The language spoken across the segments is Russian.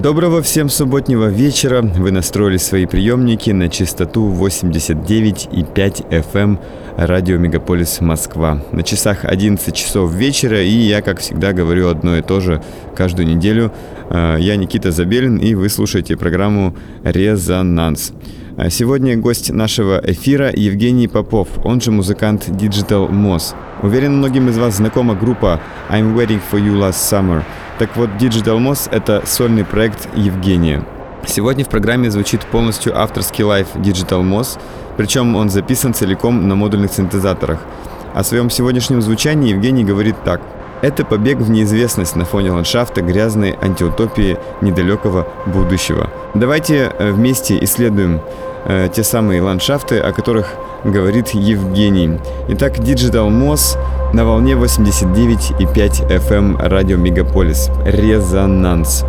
доброго всем субботнего вечера. Вы настроили свои приемники на частоту 89,5 FM эм радио Мегаполис Москва. На часах 11 часов вечера, и я, как всегда, говорю одно и то же каждую неделю. Э, я Никита Забелин, и вы слушаете программу «Резонанс». Э, сегодня гость нашего эфира Евгений Попов, он же музыкант Digital Moss. Уверен, многим из вас знакома группа I'm Waiting for You Last Summer – так вот, Digital Moss — это сольный проект Евгения. Сегодня в программе звучит полностью авторский лайф Digital Moss, причем он записан целиком на модульных синтезаторах. О своем сегодняшнем звучании Евгений говорит так. Это побег в неизвестность на фоне ландшафта грязной антиутопии недалекого будущего. Давайте э, вместе исследуем э, те самые ландшафты, о которых говорит Евгений. Итак, Digital Moss на волне 89,5 FM радио Мегаполис. Резонанс.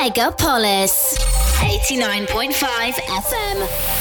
Megapolis 89.5 FM.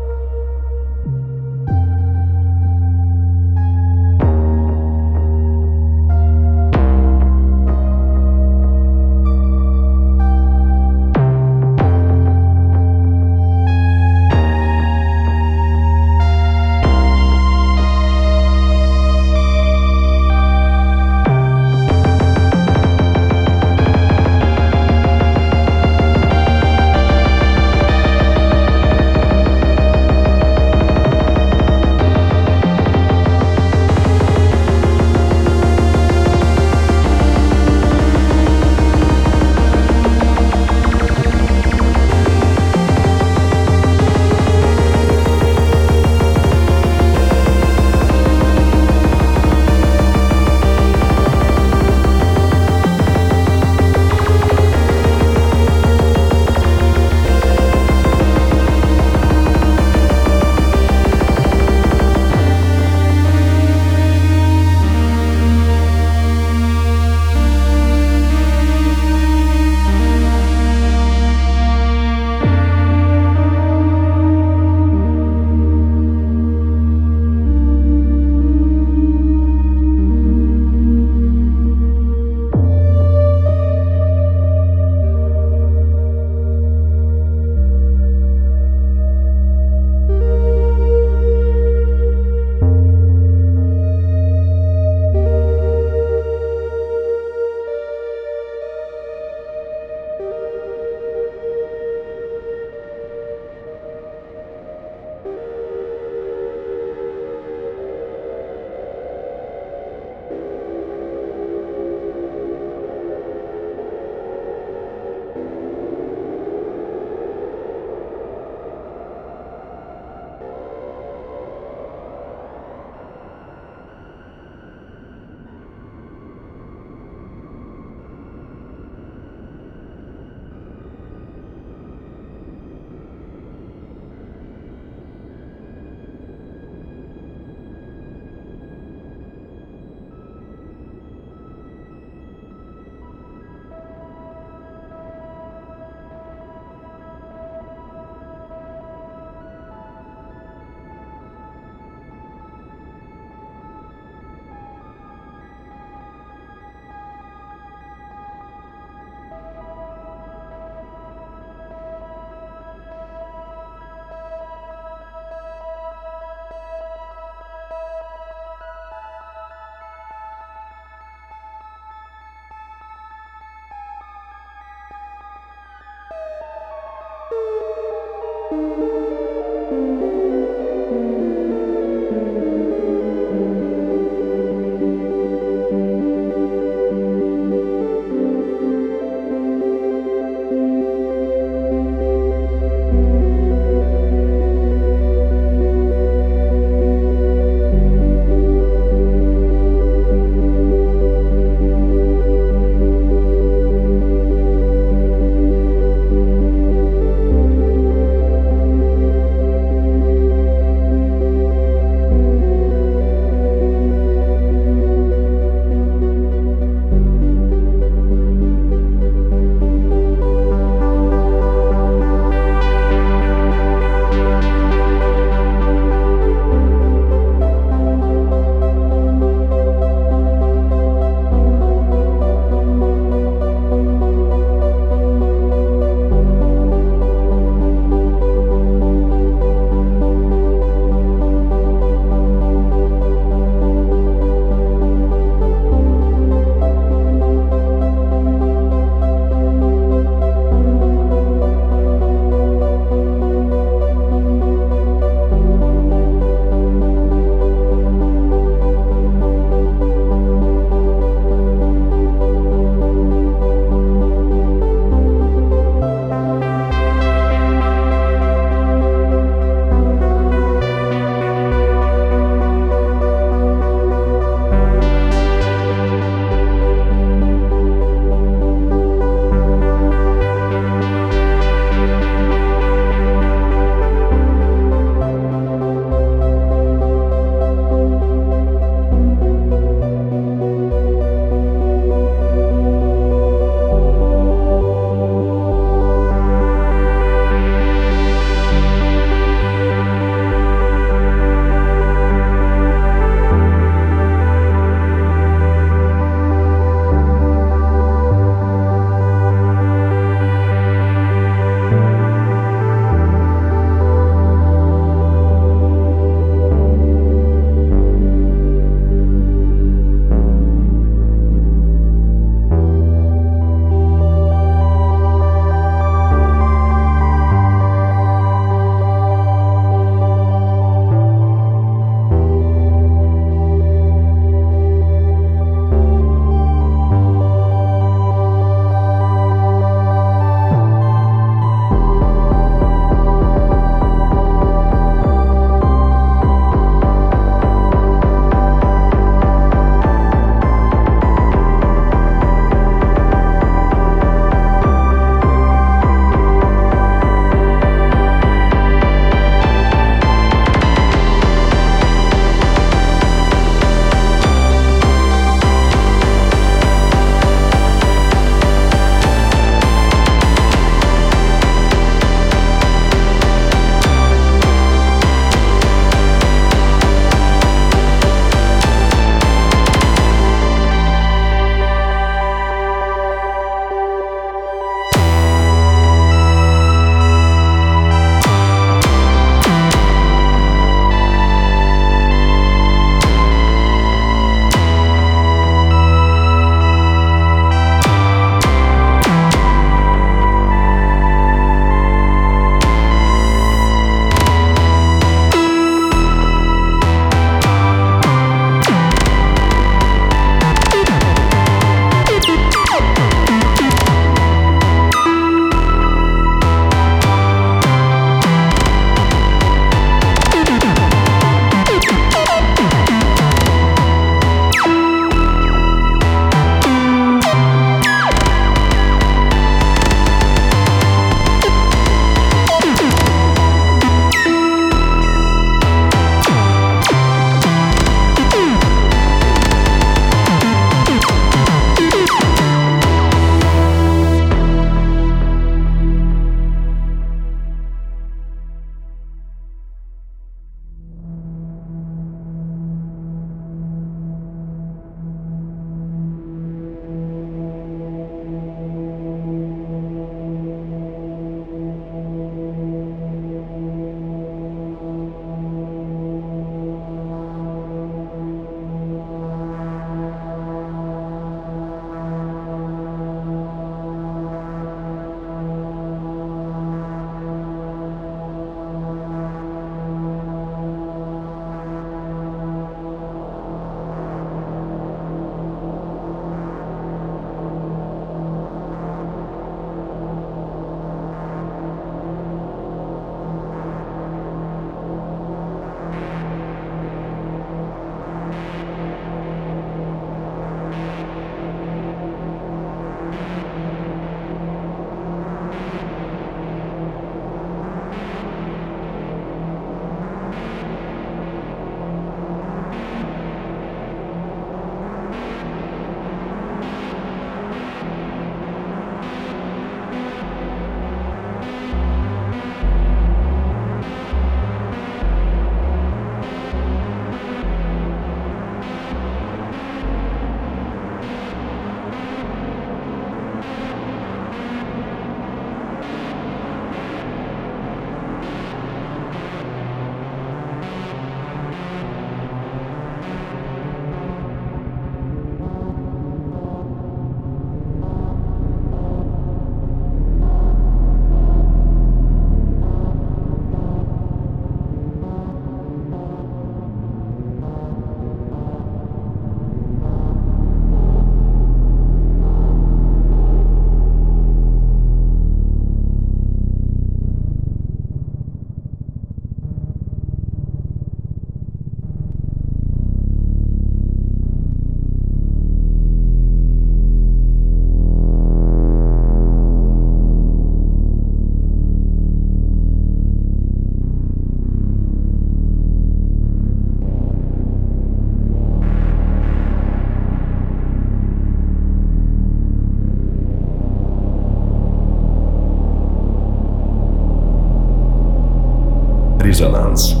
Резонанс.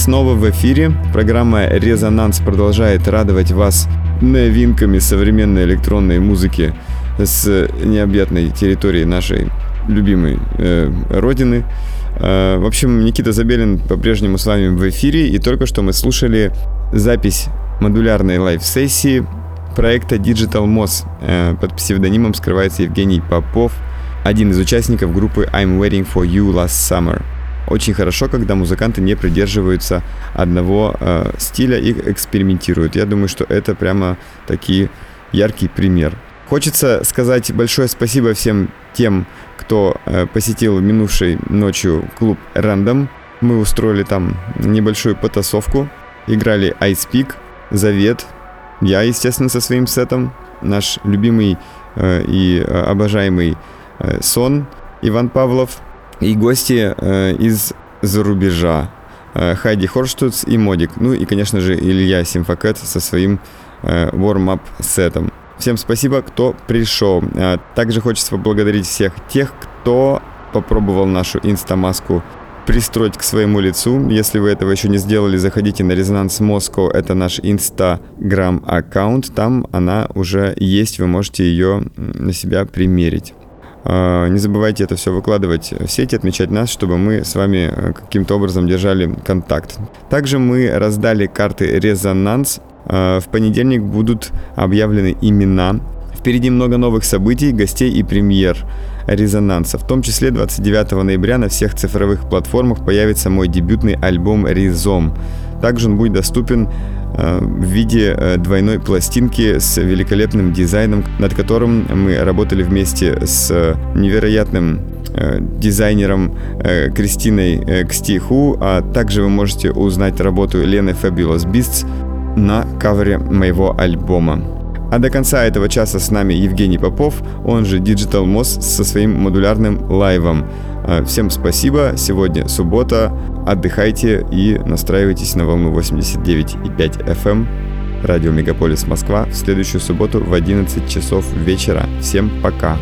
Снова в эфире. Программа «Резонанс» продолжает радовать вас новинками современной электронной музыки с необъятной территории нашей любимой э, родины. Э, в общем, Никита Забелин по-прежнему с вами в эфире, и только что мы слушали запись модулярной лайв-сессии проекта Digital Moss. Э, под псевдонимом скрывается Евгений Попов, один из участников группы I'm Waiting for You Last Summer. Очень хорошо, когда музыканты не придерживаются одного э, стиля и экспериментируют. Я думаю, что это прямо такие яркий пример. Хочется сказать большое спасибо всем тем, кто э, посетил минувшей ночью клуб Random. Мы устроили там небольшую потасовку. Играли Ice Peak, Завет. Я, естественно, со своим сетом. Наш любимый э, и э, обожаемый э, Сон Иван Павлов. И гости э, из за рубежа. Э, Хайди Хорштуц и Модик. Ну и, конечно же, Илья Симфакет со своим э, warm-up сетом. Всем спасибо, кто пришел. А, также хочется поблагодарить всех тех, кто попробовал нашу инстамаску пристроить к своему лицу. Если вы этого еще не сделали, заходите на Резонанс Москва. Это наш инстаграм аккаунт. Там она уже есть, вы можете ее на себя примерить. А, не забывайте это все выкладывать в сети, отмечать нас, чтобы мы с вами э, каким-то образом держали контакт. Также мы раздали карты Резонанс Э, в понедельник будут объявлены имена. Впереди много новых событий, гостей и премьер резонанса. В том числе 29 ноября на всех цифровых платформах появится мой дебютный альбом «Ризом». Также он будет доступен в виде э, двойной пластинки с великолепным дизайном, над которым мы работали вместе с невероятным дизайнером Кристиной Кстиху, а также вы можете узнать работу Лены Fabulous Beasts на кавере моего альбома. А до конца этого часа с нами Евгений Попов, он же Digital Moss со своим модулярным лайвом. А, всем спасибо, сегодня суббота, отдыхайте и настраивайтесь на волну 89,5 FM. Эм. Радио Мегаполис Москва в следующую субботу в 11 часов вечера. Всем пока!